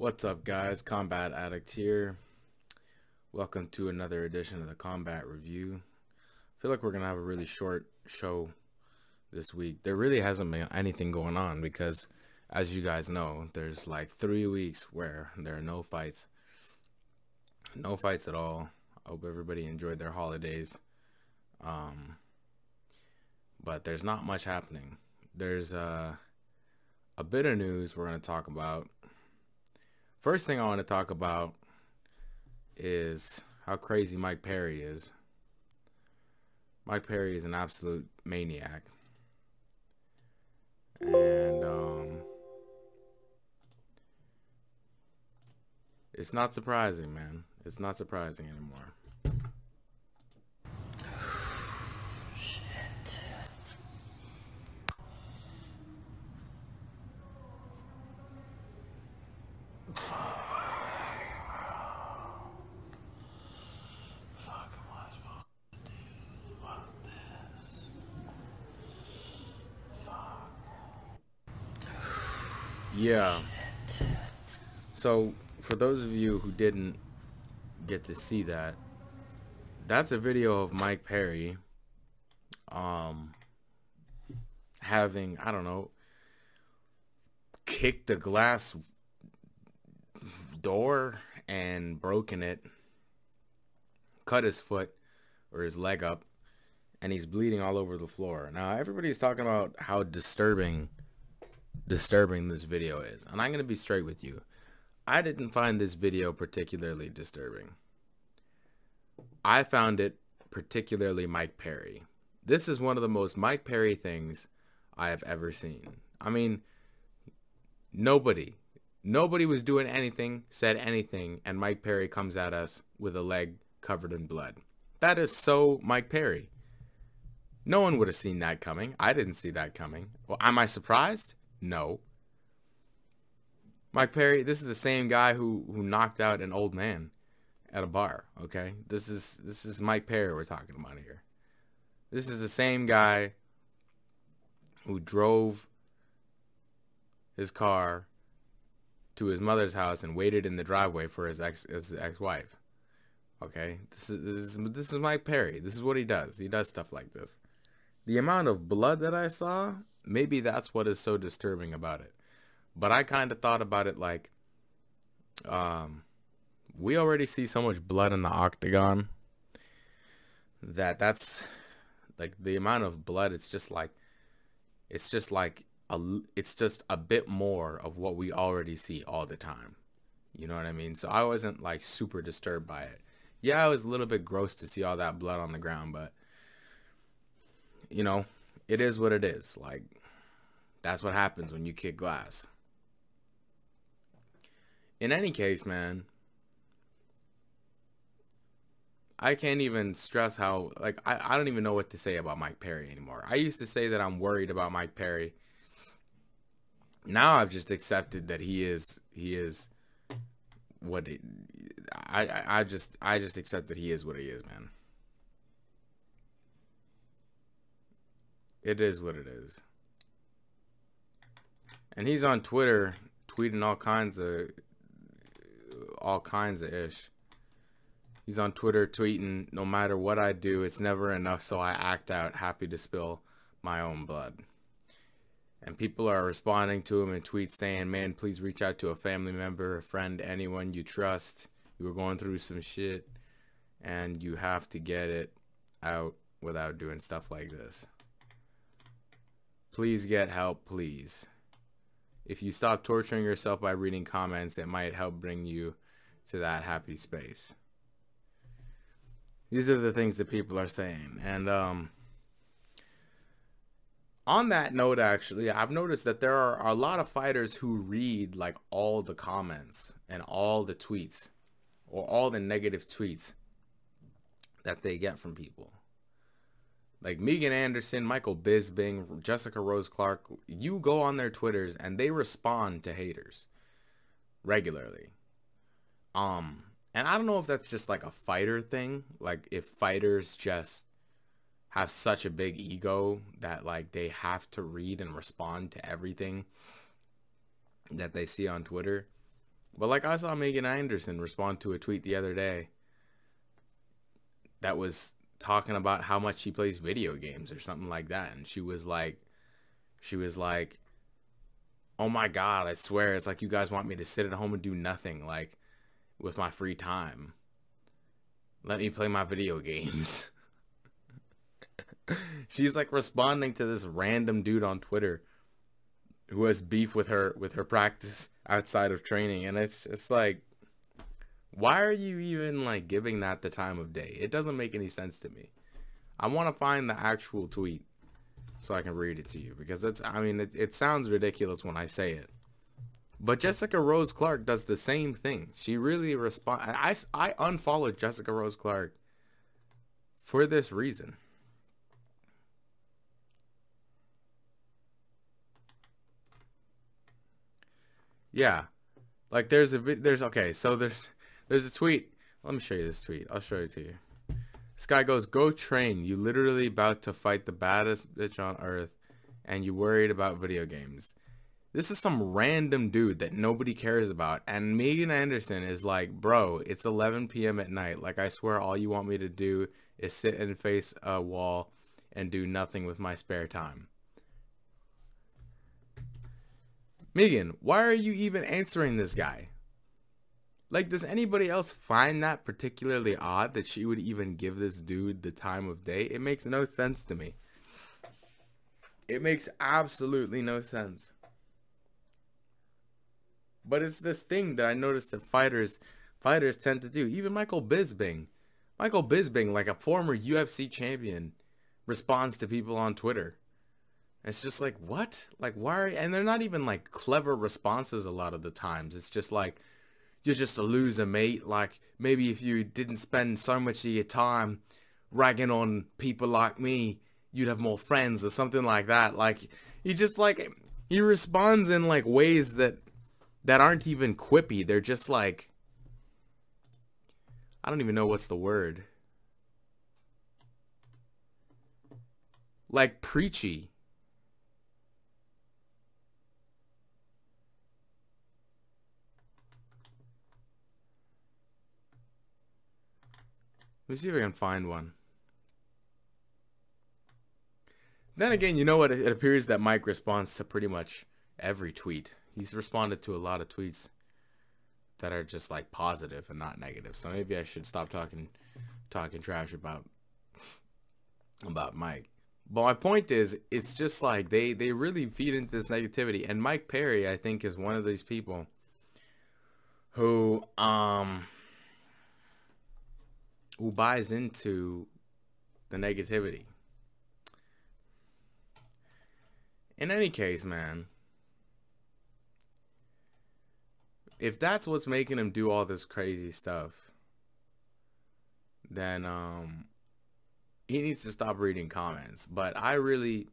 What's up guys, Combat Addict here. Welcome to another edition of the Combat Review. I feel like we're going to have a really short show this week. There really hasn't been anything going on because as you guys know, there's like three weeks where there are no fights. No fights at all. I hope everybody enjoyed their holidays. Um, but there's not much happening. There's uh, a bit of news we're going to talk about. First thing I want to talk about is how crazy Mike Perry is. Mike Perry is an absolute maniac. And um, it's not surprising, man. It's not surprising anymore. Yeah. So, for those of you who didn't get to see that, that's a video of Mike Perry um having, I don't know, kicked the glass door and broken it, cut his foot or his leg up, and he's bleeding all over the floor. Now, everybody's talking about how disturbing disturbing this video is. And I'm going to be straight with you. I didn't find this video particularly disturbing. I found it particularly Mike Perry. This is one of the most Mike Perry things I have ever seen. I mean, nobody, nobody was doing anything, said anything, and Mike Perry comes at us with a leg covered in blood. That is so Mike Perry. No one would have seen that coming. I didn't see that coming. Well, am I surprised? No. Mike Perry, this is the same guy who who knocked out an old man at a bar, okay? This is this is Mike Perry we're talking about here. This is the same guy who drove his car to his mother's house and waited in the driveway for his ex his ex-wife. Okay? This is this is this is Mike Perry. This is what he does. He does stuff like this. The amount of blood that I saw maybe that's what is so disturbing about it. But I kind of thought about it like, um, we already see so much blood in the octagon that that's like the amount of blood. It's just like, it's just like a, it's just a bit more of what we already see all the time. You know what I mean? So I wasn't like super disturbed by it. Yeah, it was a little bit gross to see all that blood on the ground, but you know, it is what it is. Like, that's what happens when you kick glass. In any case, man, I can't even stress how, like, I, I don't even know what to say about Mike Perry anymore. I used to say that I'm worried about Mike Perry. Now I've just accepted that he is, he is what it, I, I, I just, I just accept that he is what he is, man. It is what it is. And he's on Twitter tweeting all kinds of all kinds of ish. He's on Twitter tweeting, no matter what I do, it's never enough, so I act out, happy to spill my own blood. And people are responding to him in tweets saying, man, please reach out to a family member, a friend, anyone you trust. You were going through some shit, and you have to get it out without doing stuff like this. Please get help, please. If you stop torturing yourself by reading comments, it might help bring you to that happy space. These are the things that people are saying. And um, on that note, actually, I've noticed that there are a lot of fighters who read like all the comments and all the tweets or all the negative tweets that they get from people like Megan Anderson, Michael Bisping, Jessica Rose Clark, you go on their Twitters and they respond to haters regularly. Um, and I don't know if that's just like a fighter thing, like if fighters just have such a big ego that like they have to read and respond to everything that they see on Twitter. But like I saw Megan Anderson respond to a tweet the other day that was talking about how much she plays video games or something like that and she was like she was like oh my god i swear it's like you guys want me to sit at home and do nothing like with my free time. Let me play my video games. She's like responding to this random dude on twitter who has beef with her with her practice outside of training and it's just like why are you even like giving that the time of day? It doesn't make any sense to me. I want to find the actual tweet so I can read it to you because it's I mean it, it sounds ridiculous when I say it. But Jessica Rose Clark does the same thing. She really respond I I unfollowed Jessica Rose Clark for this reason. Yeah. Like there's a there's okay, so there's there's a tweet. Let me show you this tweet. I'll show it to you. This guy goes, go train. You literally about to fight the baddest bitch on earth and you worried about video games. This is some random dude that nobody cares about. And Megan Anderson is like, bro, it's 11 p.m. at night. Like, I swear all you want me to do is sit and face a wall and do nothing with my spare time. Megan, why are you even answering this guy? Like, does anybody else find that particularly odd that she would even give this dude the time of day? It makes no sense to me. It makes absolutely no sense. But it's this thing that I noticed that fighters fighters tend to do. Even Michael Bisping. Michael Bisping, like a former UFC champion, responds to people on Twitter. It's just like, what? Like, why? Are, and they're not even like clever responses a lot of the times. It's just like, you're just a loser, mate. Like, maybe if you didn't spend so much of your time ragging on people like me, you'd have more friends or something like that. Like, he just like, he responds in like ways that, that aren't even quippy. They're just like, I don't even know what's the word. Like preachy. Let me see if I can find one. Then again, you know what? It appears that Mike responds to pretty much every tweet. He's responded to a lot of tweets that are just like positive and not negative. So maybe I should stop talking talking trash about about Mike. But my point is, it's just like they they really feed into this negativity. And Mike Perry, I think, is one of these people who um who buys into the negativity. In any case, man, if that's what's making him do all this crazy stuff, then um he needs to stop reading comments. But I really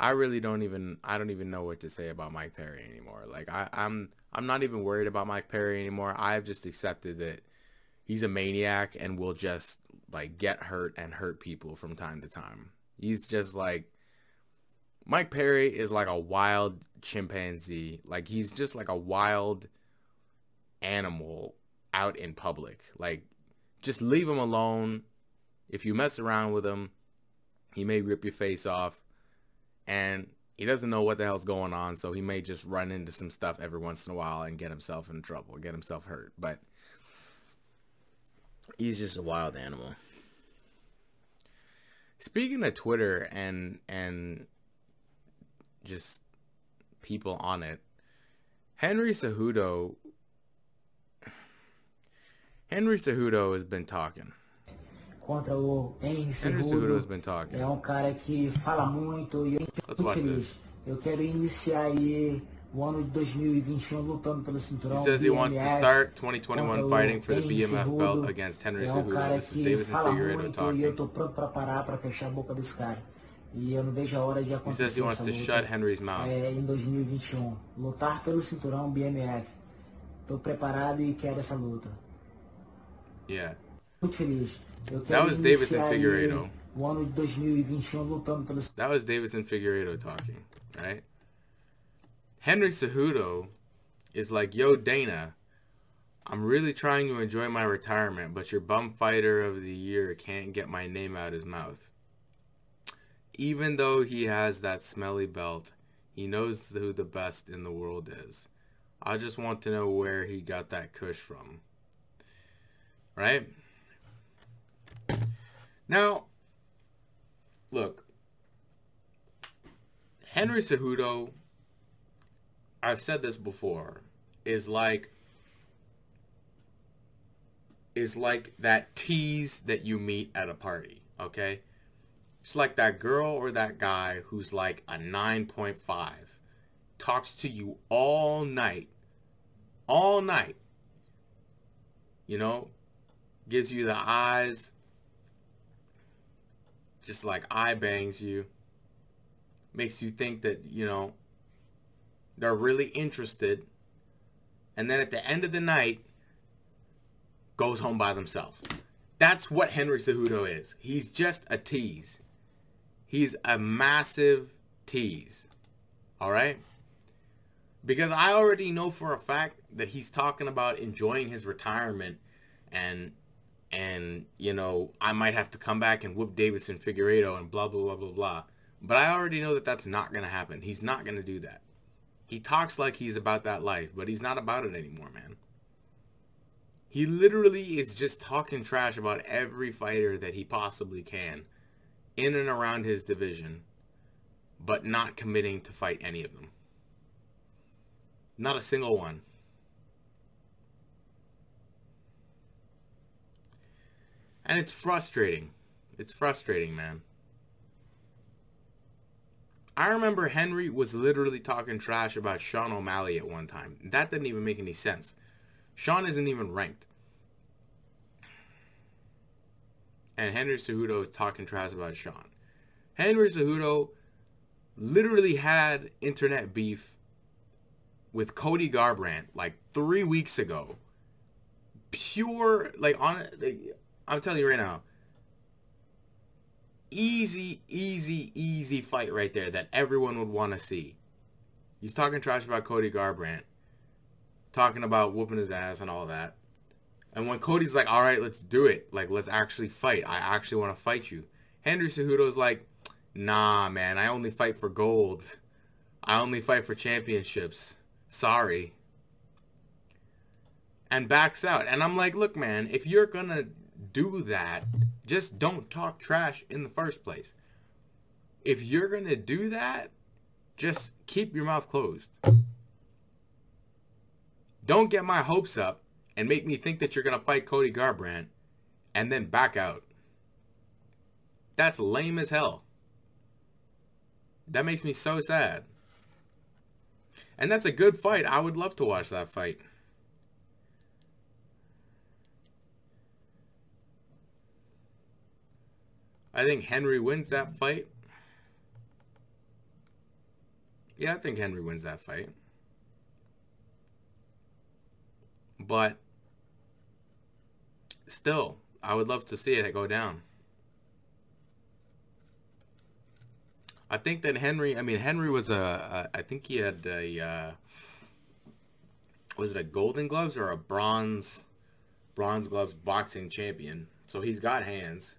I really don't even I don't even know what to say about Mike Perry anymore. Like I, I'm I'm not even worried about Mike Perry anymore. I've just accepted that he's a maniac and will just like get hurt and hurt people from time to time. He's just like Mike Perry is like a wild chimpanzee. Like he's just like a wild animal out in public. Like just leave him alone. If you mess around with him, he may rip your face off and he doesn't know what the hell's going on, so he may just run into some stuff every once in a while and get himself in trouble, get himself hurt. But he's just a wild animal. Speaking of Twitter and and just people on it, Henry Cejudo Henry Cejudo has been talking contra o Henry Cejudo. É um cara que fala muito e eu muito feliz. Eu quero iniciar aí o ano de 2021 lutando pelo cinturão. He says he wants to start 2021 fighting for the BMF belt against Henry. É um This is Davidson Figueiredo talking. E eu estou pronto para parar para fechar a boca desse cara. E eu não vejo a hora de acontecer he says he wants to shut Henry's mouth. É, em 2021. Lutar pelo cinturão BMF. Estou preparado e quero essa luta. Yeah. Muito feliz. That was Deiveson Figueiredo. O ano de 2021 lutando That was Deiveson Figueiredo talking, right? Henry Cejudo is like, yo, Dana, I'm really trying to enjoy my retirement, but your bum fighter of the year can't get my name out his mouth. Even though he has that smelly belt, he knows who the best in the world is. I just want to know where he got that kush from. Right? Now, look, Henry Cejudo, I've said this before, is like is like that tease that you meet at a party, okay? It's like that girl or that guy who's like a 9.5 talks to you all night. All night. You know, gives you the eyes. Just like eye bangs you. Makes you think that, you know, they're really interested. And then at the end of the night, goes home by themselves. That's what Henry Cejudo is. He's just a tease. He's a massive tease. All right? Because I already know for a fact that he's talking about enjoying his retirement and and you know, I might have to come back and whoop Deiveson Figueiredo and blah blah blah blah blah. But I already know that that's not going to happen. He's not going to do that. He talks like he's about that life, but he's not about it anymore, man. He literally is just talking trash about every fighter that he possibly can in and around his division, but not committing to fight any of them. Not a single one. And it's frustrating. It's frustrating, man. I remember Henry was literally talking trash about Sean O'Malley at one time. That didn't even make any sense. Sean isn't even ranked. And Henry Cejudo is talking trash about Sean. Henry Cejudo literally had internet beef with Cody Garbrandt like three weeks ago. Pure, like on, like, I'm telling you right now, easy, easy, easy fight right there that everyone would want to see. He's talking trash about Cody Garbrandt talking about whooping his ass and all that. And when Cody's like, all right, let's do it. Like, let's actually fight. I actually want to fight you. Henry Cejudo's like, nah, man, I only fight for gold. I only fight for championships. Sorry. And backs out. And I'm like, look, man, if you're going to do that, just don't talk trash in the first place. If you're going to do that, just keep your mouth closed. Don't get my hopes up and make me think that you're going to fight Cody Garbrandt and then back out. That's lame as hell. That makes me so sad. And that's a good fight. I would love to watch that fight. I think Henry wins that fight. Yeah, I think Henry wins that fight. But still, I would love to see it go down. I think that Henry, I mean, Henry was a, a I think he had a, uh, was it a golden gloves or a bronze, bronze gloves boxing champion. So he's got hands.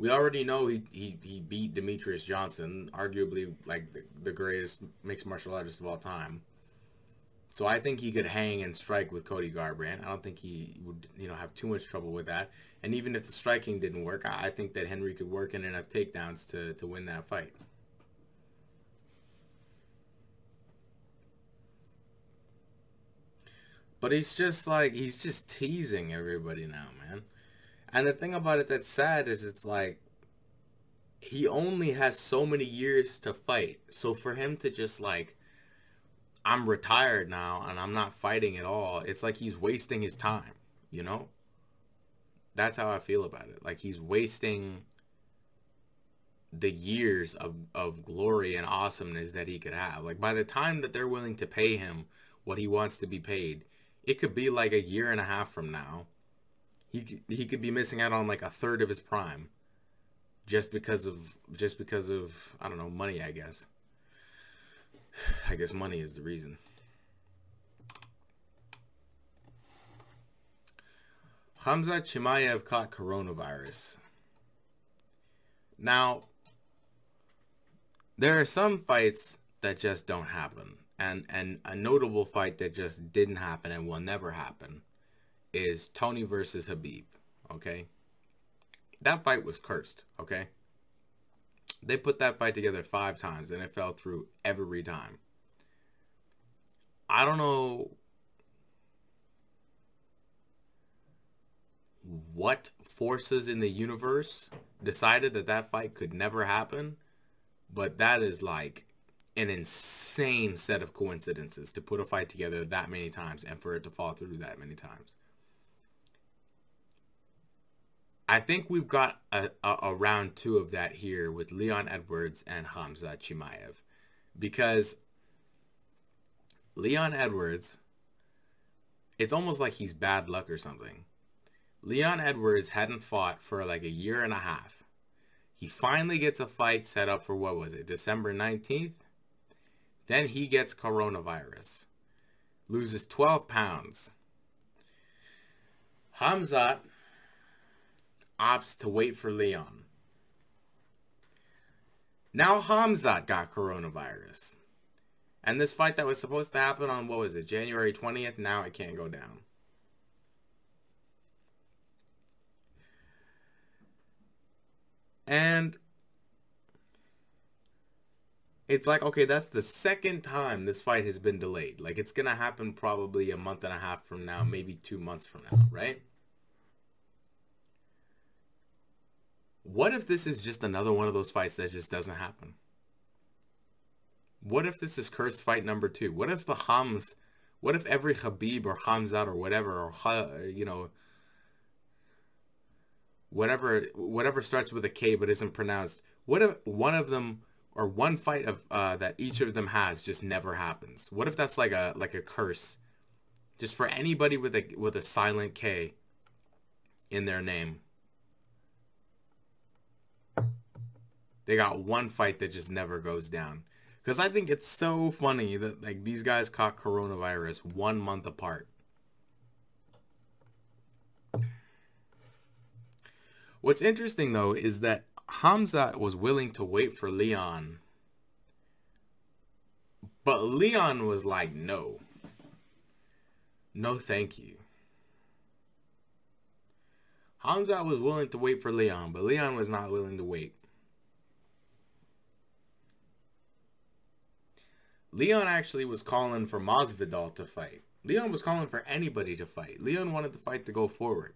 We already know he, he, he beat Demetrious Johnson, arguably like the, the greatest mixed martial artist of all time. So I think he could hang and strike with Cody Garbrandt. I don't think he would, you know, have too much trouble with that. And even if the striking didn't work, I think that Henry could work in enough takedowns to, to win that fight. But he's just like, he's just teasing everybody now, man. And the thing about it that's sad is it's like, he only has so many years to fight. So for him to just like I'm retired now and I'm not fighting at all. It's like he's wasting his time, you know? That's how I feel about it. Like he's wasting the years of, of glory and awesomeness that he could have. Like by the time that they're willing to pay him what he wants to be paid, it could be like a year and a half from now. He he could be missing out on like a third of his prime just because of just because of I don't know, money, I guess. I guess money is the reason. Hamza Chimaev caught coronavirus. Now, there are some fights that just don't happen. And, and a notable fight that just didn't happen and will never happen is Tony versus Habib, Okay? That fight was cursed. Okay? They put that fight together five times and it fell through every time. I don't know what forces in the universe decided that that fight could never happen, but that is like an insane set of coincidences to put a fight together that many times and for it to fall through that many times. I think we've got a, a, a, round two of that here with Leon Edwards and Hamza Chimaev. Because Leon Edwards, it's almost like he's bad luck or something. Leon Edwards hadn't fought for like a year and a half. He finally gets a fight set up for what was it, December 19th? Then he gets coronavirus. Loses 12 pounds. Khamzat opts to wait for Leon. Now Khamzat got coronavirus. And this fight that was supposed to happen on, what was it, January 20th, now it can't go down. And it's like, okay, that's the second time this fight has been delayed. Like, it's going to happen probably a month and a half from now, maybe two months from now, right? What if this is just another one of those fights that just doesn't happen? What if this is cursed fight number two? What if the Hams, what if every Habib or Khamzat or whatever, or, you know, whatever, whatever starts with a K but isn't pronounced, what if one of them or one fight of uh, that each of them has just never happens? What if that's like a like a curse, just for anybody with a with a silent K in their name? They got one fight that just never goes down. Because I think it's so funny that like these guys caught coronavirus one month apart. What's interesting though is that Khamzat was willing to wait for Leon. But Leon was like, no. No thank you. Khamzat was willing to wait for Leon, but Leon was not willing to wait. Leon actually was calling for Masvidal to fight. Leon was calling for anybody to fight. Leon wanted the fight to go forward.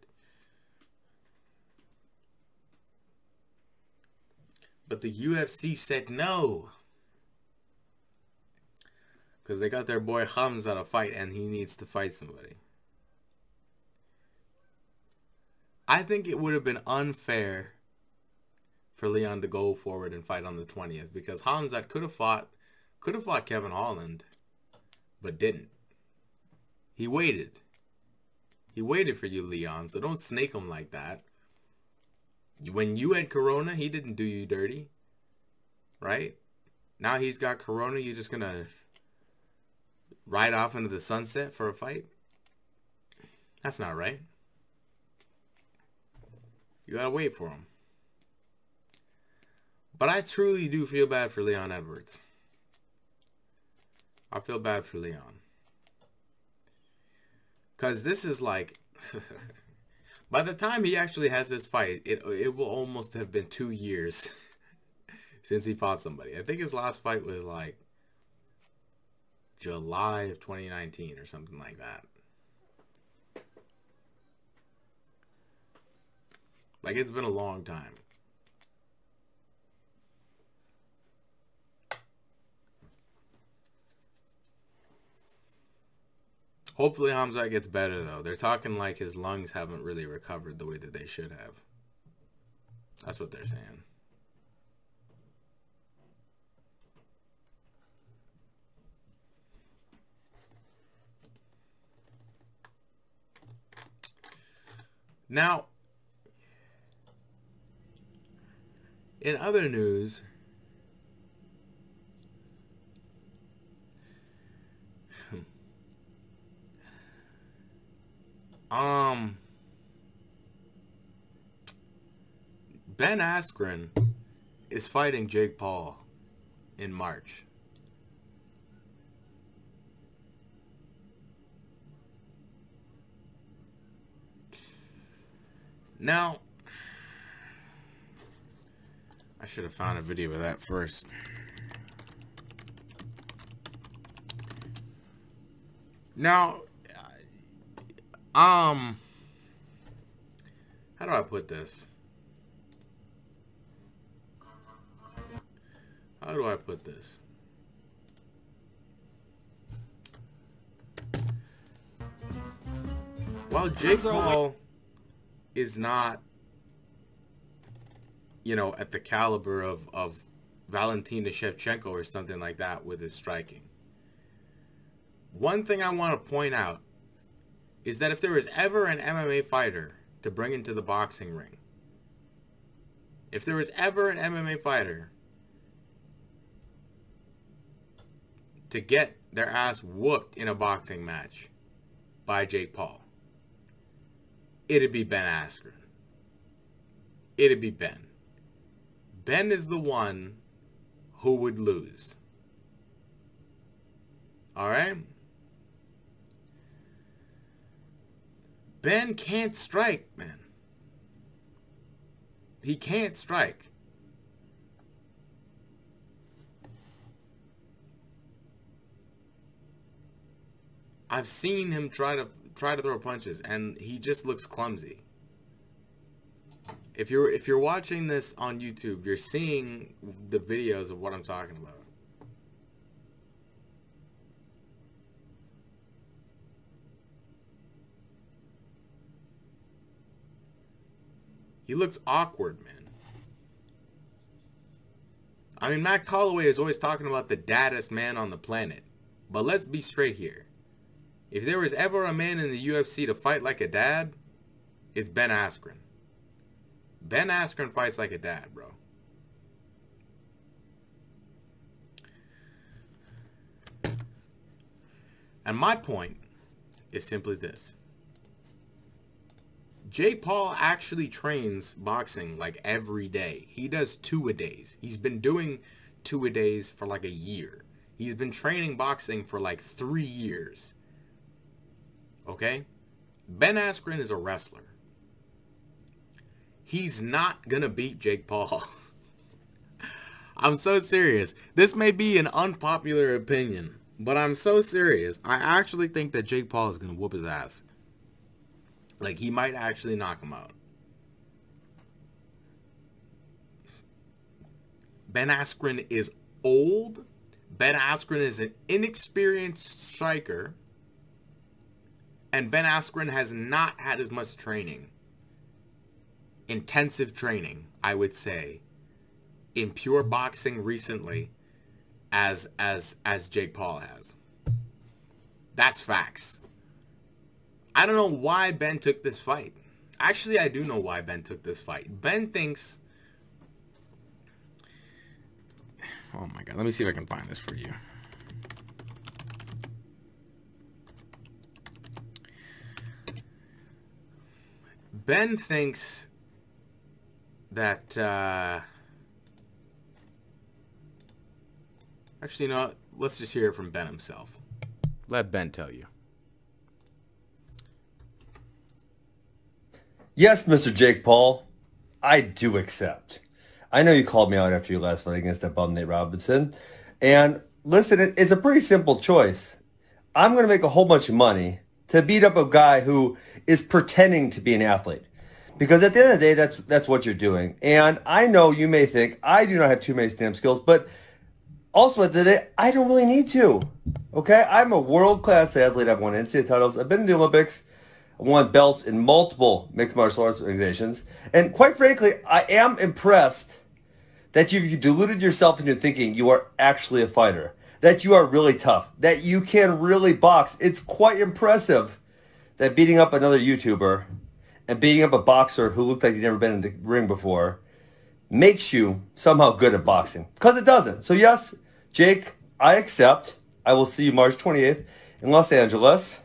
But the UFC said no. Because they got their boy Khamzat a fight and he needs to fight somebody. I think it would have been unfair for Leon to go forward and fight on the 20th because Khamzat could have fought could have fought Kevin Holland, but didn't. He waited. He waited for you, Leon, so don't snake him like that. When you had Corona, he didn't do you dirty. Right? Now he's got Corona, you're just going to ride off into the sunset for a fight? That's not right. You gotta wait for him. But I truly do feel bad for Leon Edwards. I feel bad for Leon. Because this is like... by the time he actually has this fight, it, it will almost have been two years since he fought somebody. I think his last fight was like July of 2019 or something like that. Like, it's been a long time. Hopefully Khamzat gets better though. They're talking like his lungs haven't really recovered the way that they should have. That's what they're saying. Now, in other news, um Ben Askren is fighting Jake Paul in March. Now, I should have found a video of that first. Now, um, how do I put this? How do I put this? While Jake Paul is not, you know, at the caliber of, of Valentina Shevchenko or something like that with his striking. One thing I want to point out is that if there is ever an MMA fighter to bring into the boxing ring, if there is ever an MMA fighter to get their ass whooped in a boxing match by Jake Paul, it'd be Ben Askren. It'd be Ben. Ben is the one who would lose. All right? Ben can't strike, man. He can't strike. I've seen him try to try to throw punches and he just looks clumsy. If you're if you're watching this on YouTube, you're seeing the videos of what I'm talking about. He looks awkward, man. I mean, Max Holloway is always talking about the daddest man on the planet. But let's be straight here. If there was ever a man in the UFC to fight like a dad, it's Ben Askren. Ben Askren fights like a dad, bro. And my point is simply this. Jake Paul actually trains boxing like every day. He does two a days. He's been doing two a days for like a year. He's been training boxing for like three years. Okay? Ben Askren is a wrestler. He's not to beat Jake Paul. I'm so serious. This may be an unpopular opinion, but I'm so serious. I actually think that Jake Paul is to whoop his ass. Like, he might actually knock him out. Ben Askren is old. Ben Askren is an inexperienced striker and Ben Askren has not had as much training, intensive training, I would say, in pure boxing recently as as as Jake Paul has. That's facts. I don't know why Ben took this fight. Actually, I do know why Ben took this fight. Ben thinks Oh my god, let me see if I can find this for you. Ben thinks that uh, actually, know, let's just hear it from Ben himself. Let Ben tell you. Yes, Mr. Jake Paul, I do accept. I know you called me out after your last fight against that bum Nate Robinson. And listen, it's a pretty simple choice. I'm going to make a whole bunch of money to beat up a guy who is pretending to be an athlete. Because at the end of the day, that's that's what you're doing. And I know you may think I do not have too many stamp skills, but also at the end of the day, I don't really need to. Okay, I'm a world-class athlete. I've won NCAA titles. I've been in the Olympics. Won belts in multiple mixed martial arts organizations. And quite frankly, I am impressed that you've deluded yourself into thinking you are actually a fighter. That you are really tough. That you can really box. It's quite impressive that beating up another YouTuber and beating up a boxer who looked like he'd never been in the ring before makes you somehow good at boxing. Because it doesn't. So yes, Jake, I accept. I will see you March 28th in Los Angeles,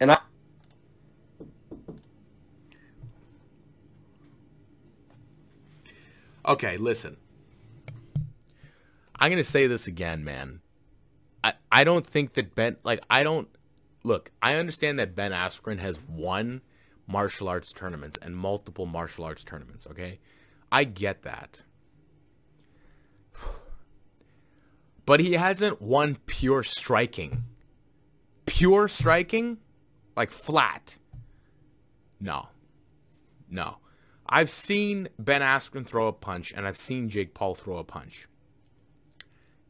and I. Okay, listen. I'm gonna say this again, man. I I don't think that Ben like I don't look. I understand that Ben Askren has won martial arts tournaments and multiple martial arts tournaments. Okay, I get that. But he hasn't won pure striking. Pure striking? Like flat. No. No. I've seen Ben Askren throw a punch, and I've seen Jake Paul throw a punch.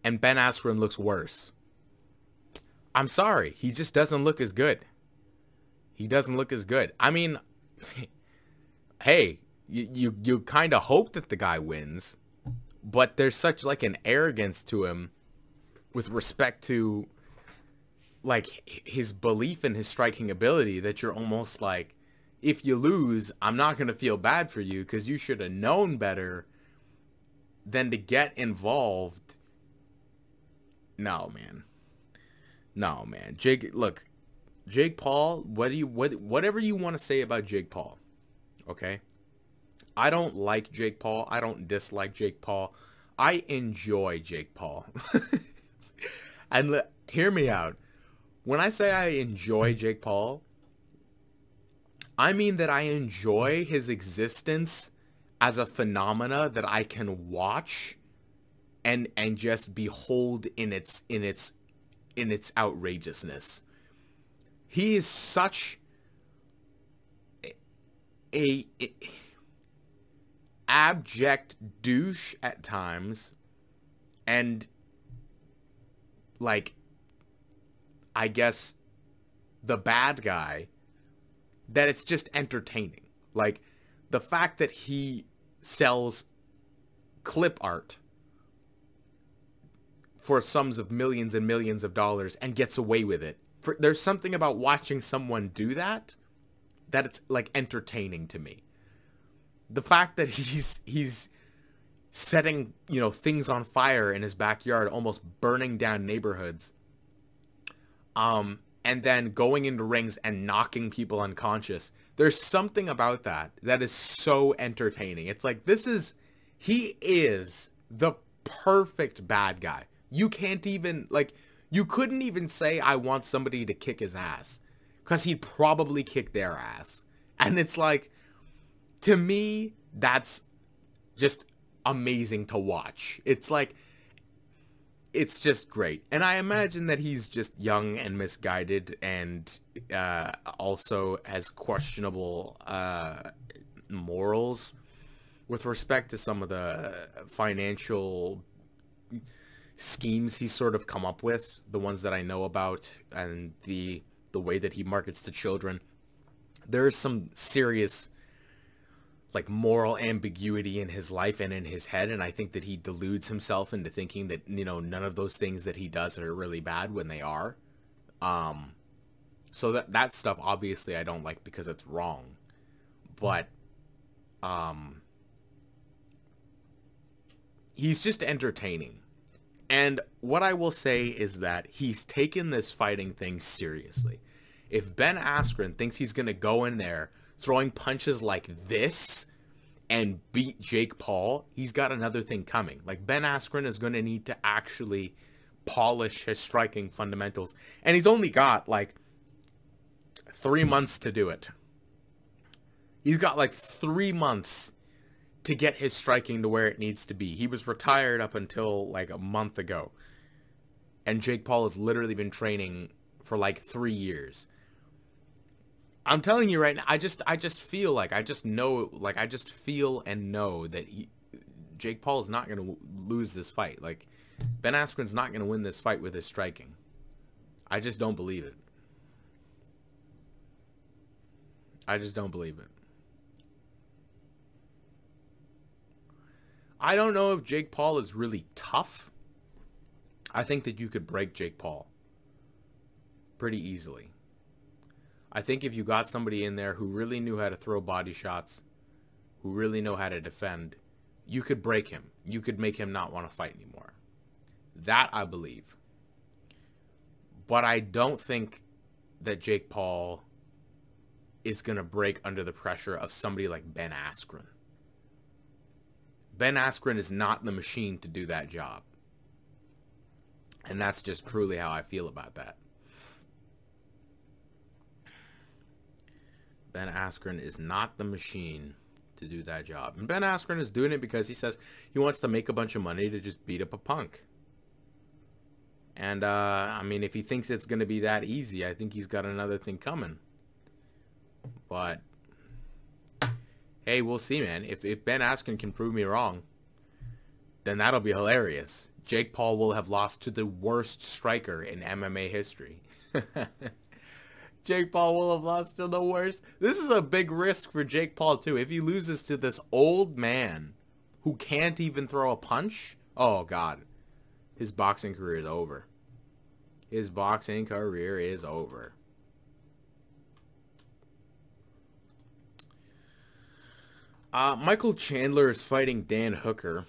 And Ben Askren looks worse. I'm sorry. He just doesn't look as good. He doesn't look as good. I mean, hey, you, you, you kind of hope that the guy wins, but there's such like an arrogance to him with respect to like his belief in his striking ability that you're almost like if you lose, I'm not going to feel bad for you because you should have known better than to get involved. No, man. No, man. Jake, look, Jake Paul, what do you what whatever you want to say about Jake Paul, okay? I don't like Jake Paul. I don't dislike Jake Paul. I enjoy Jake Paul. and hear me out. When I say I enjoy Jake Paul, I mean that I enjoy his existence as a phenomena that I can watch and and just behold in its in its in its outrageousness. He is such a, a, a abject douche at times and like I guess the bad guy that it's just entertaining. Like the fact that he sells clip art for sums of millions and millions of dollars and gets away with it. For, there's something about watching someone do that that it's like entertaining to me. The fact that he's he's setting, you know, things on fire in his backyard, almost burning down neighborhoods. Um and then going into rings and knocking people unconscious. There's something about that that is so entertaining. It's like this is he is the perfect bad guy. You can't even like you couldn't even say I want somebody to kick his ass cuz he'd probably kick their ass. And it's like to me that's just amazing to watch. It's like it's just great. And I imagine that he's just young and misguided and uh, also has questionable uh, morals with respect to some of the financial schemes he's sort of come up with, the ones that I know about and the the way that he markets to children. There's some serious like moral ambiguity in his life and in his head and i think that he deludes himself into thinking that you know none of those things that he does are really bad when they are. Um so that that stuff obviously i don't like because it's wrong. But um he's just entertaining. And what i will say is that he's taken this fighting thing seriously. If ben askren thinks he's going to go in there throwing punches like this and beat Jake Paul, he's got another thing coming. Like Ben Askren is going to need to actually polish his striking fundamentals. And he's only got like three months to do it. He's got like three months to get his striking to where it needs to be. He was retired up until like a month ago. And Jake Paul has literally been training for like three years. I'm telling you right now, I just I just feel like I just know like I just feel and know that he, Jake Paul is not going to lose this fight. Like Ben Askren's not going to win this fight with his striking. I just don't believe it. I just don't believe it. I don't know if Jake Paul is really tough. I think that you could break Jake Paul pretty easily. I think if you got somebody in there who really knew how to throw body shots, who really know how to defend, you could break him. You could make him not want to fight anymore. That I believe. But I don't think that Jake Paul is going to break under the pressure of somebody like Ben Askren. Ben Askren is not the machine to do that job. And that's just truly how I feel about that. Ben Askren is not the machine to do that job. And Ben Askren is doing it because he says he wants to make a bunch of money to just beat up a punk. And, uh, I mean, if he thinks it's going to be that easy, I think he's got another thing coming. But, hey, we'll see, man. If, if Ben Askren can prove me wrong, then that'll be hilarious. Jake Paul will have lost to the worst striker in MMA history. Jake Paul will have lost to the worst. This is a big risk for Jake Paul, too. If he loses to this old man who can't even throw a punch, oh, God. His boxing career is over. His boxing career is over. Uh, Michael Chandler is fighting Dan Hooker.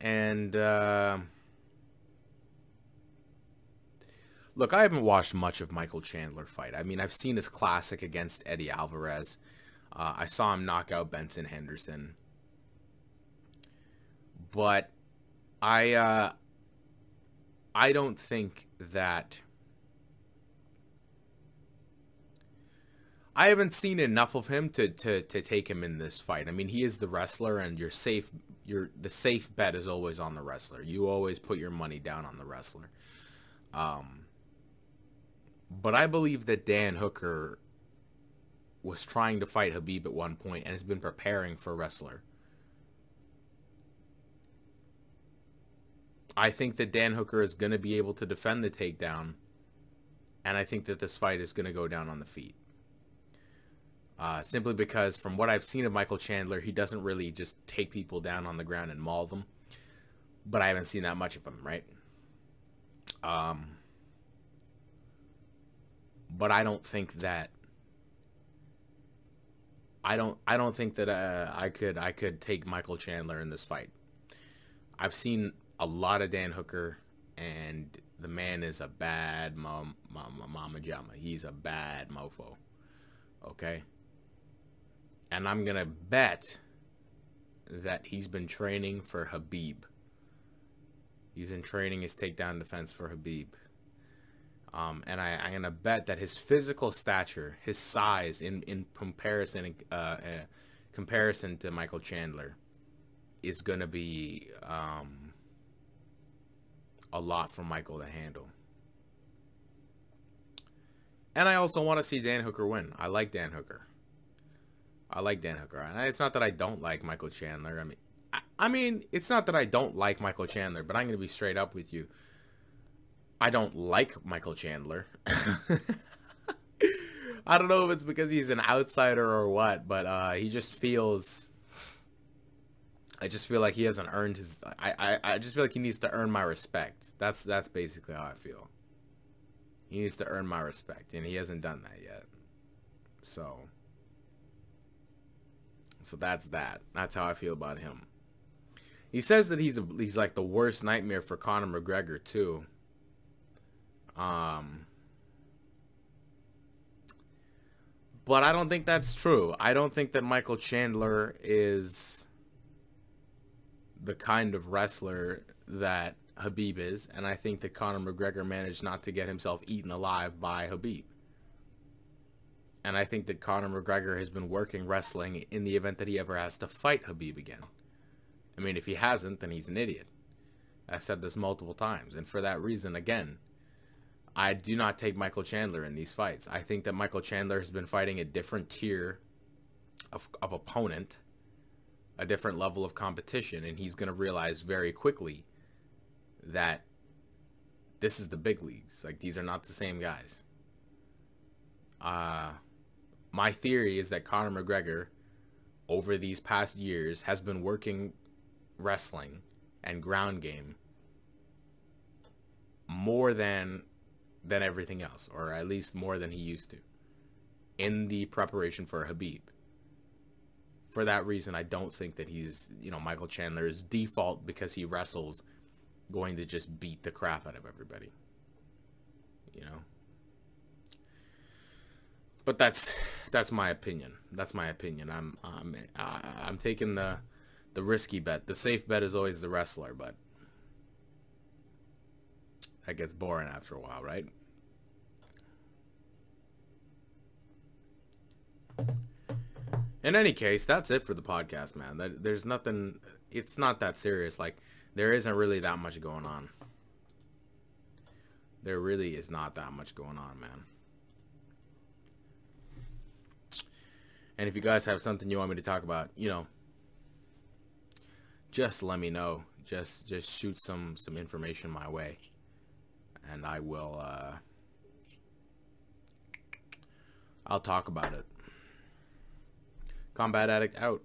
And, uh, Look, I haven't watched much of Michael Chandler fight. I mean, I've seen his classic against Eddie Alvarez. Uh, I saw him knock out Benson Henderson. But I uh, I don't think that I haven't seen enough of him to, to, to take him in this fight. I mean, he is the wrestler, and you're safe. You're the safe bet is always on the wrestler. You always put your money down on the wrestler. Um, but I believe that Dan Hooker was trying to fight Habib at one point and has been preparing for a wrestler. I think that Dan Hooker is going to be able to defend the takedown. And I think that this fight is going to go down on the feet. Uh, simply because from what I've seen of Michael Chandler, he doesn't really just take people down on the ground and maul them. But I haven't seen that much of him, right? Um, but I don't think that I don't I don't think that uh, I could I could take Michael Chandler in this fight. I've seen a lot of Dan Hooker, and the man is a bad mom, mama, mama jama. He's a bad mofo. Okay. And I'm gonna bet that he's been training for Habib. He's been training his takedown defense for Khabib. Um, and I, I'm gonna bet that his physical stature, his size, in in comparison uh, uh, comparison to Michael Chandler, is gonna be um, a lot for Michael to handle. And I also want to see Dan Hooker win. I like Dan Hooker. I like Dan Hooker. And it's not that I don't like Michael Chandler. I mean, I, I mean, it's not that I don't like Michael Chandler, but I'm going to be straight up with you. I don't like Michael Chandler. I don't know if it's because he's an outsider or what, but uh, he just feels. I just feel like he hasn't earned his. I, I I just feel like he needs to earn my respect. That's that's basically how I feel. He needs to earn my respect, and he hasn't done that yet. So. So that's that. That's how I feel about him. He says that he's a, he's like the worst nightmare for Conor McGregor too. Um, but I don't think that's true. I don't think that Michael Chandler is the kind of wrestler that Habib is, and I think that Conor McGregor managed not to get himself eaten alive by Habib. And I think that Conor McGregor has been working wrestling in the event that he ever has to fight Habib again. I mean, if he hasn't, then he's an idiot. I've said this multiple times. And for that reason, again, I do not take Michael Chandler in these fights. I think that Michael Chandler has been fighting a different tier of, of opponent, a different level of competition, and he's going to realize very quickly that this is the big leagues. Like, these are not the same guys. Uh, my theory is that Conor McGregor, over these past years, has been working wrestling and ground game more than than everything else, or at least more than he used to, in the preparation for Habib. For that reason, I don't think that he's, you know, Michael Chandler's default because he wrestles going to just beat the crap out of everybody. You know. But that's that's my opinion. That's my opinion. I'm I'm I'm taking the the risky bet. The safe bet is always the wrestler, but that gets boring after a while, right? In any case, that's it for the podcast, man. That, there's nothing. It's not that serious. Like there isn't really that much going on. There really is not that much going on, man. And if you guys have something you want me to talk about, you know, just let me know. Just just shoot some some information my way, and I will. Uh, I'll talk about it. Combat Addict out.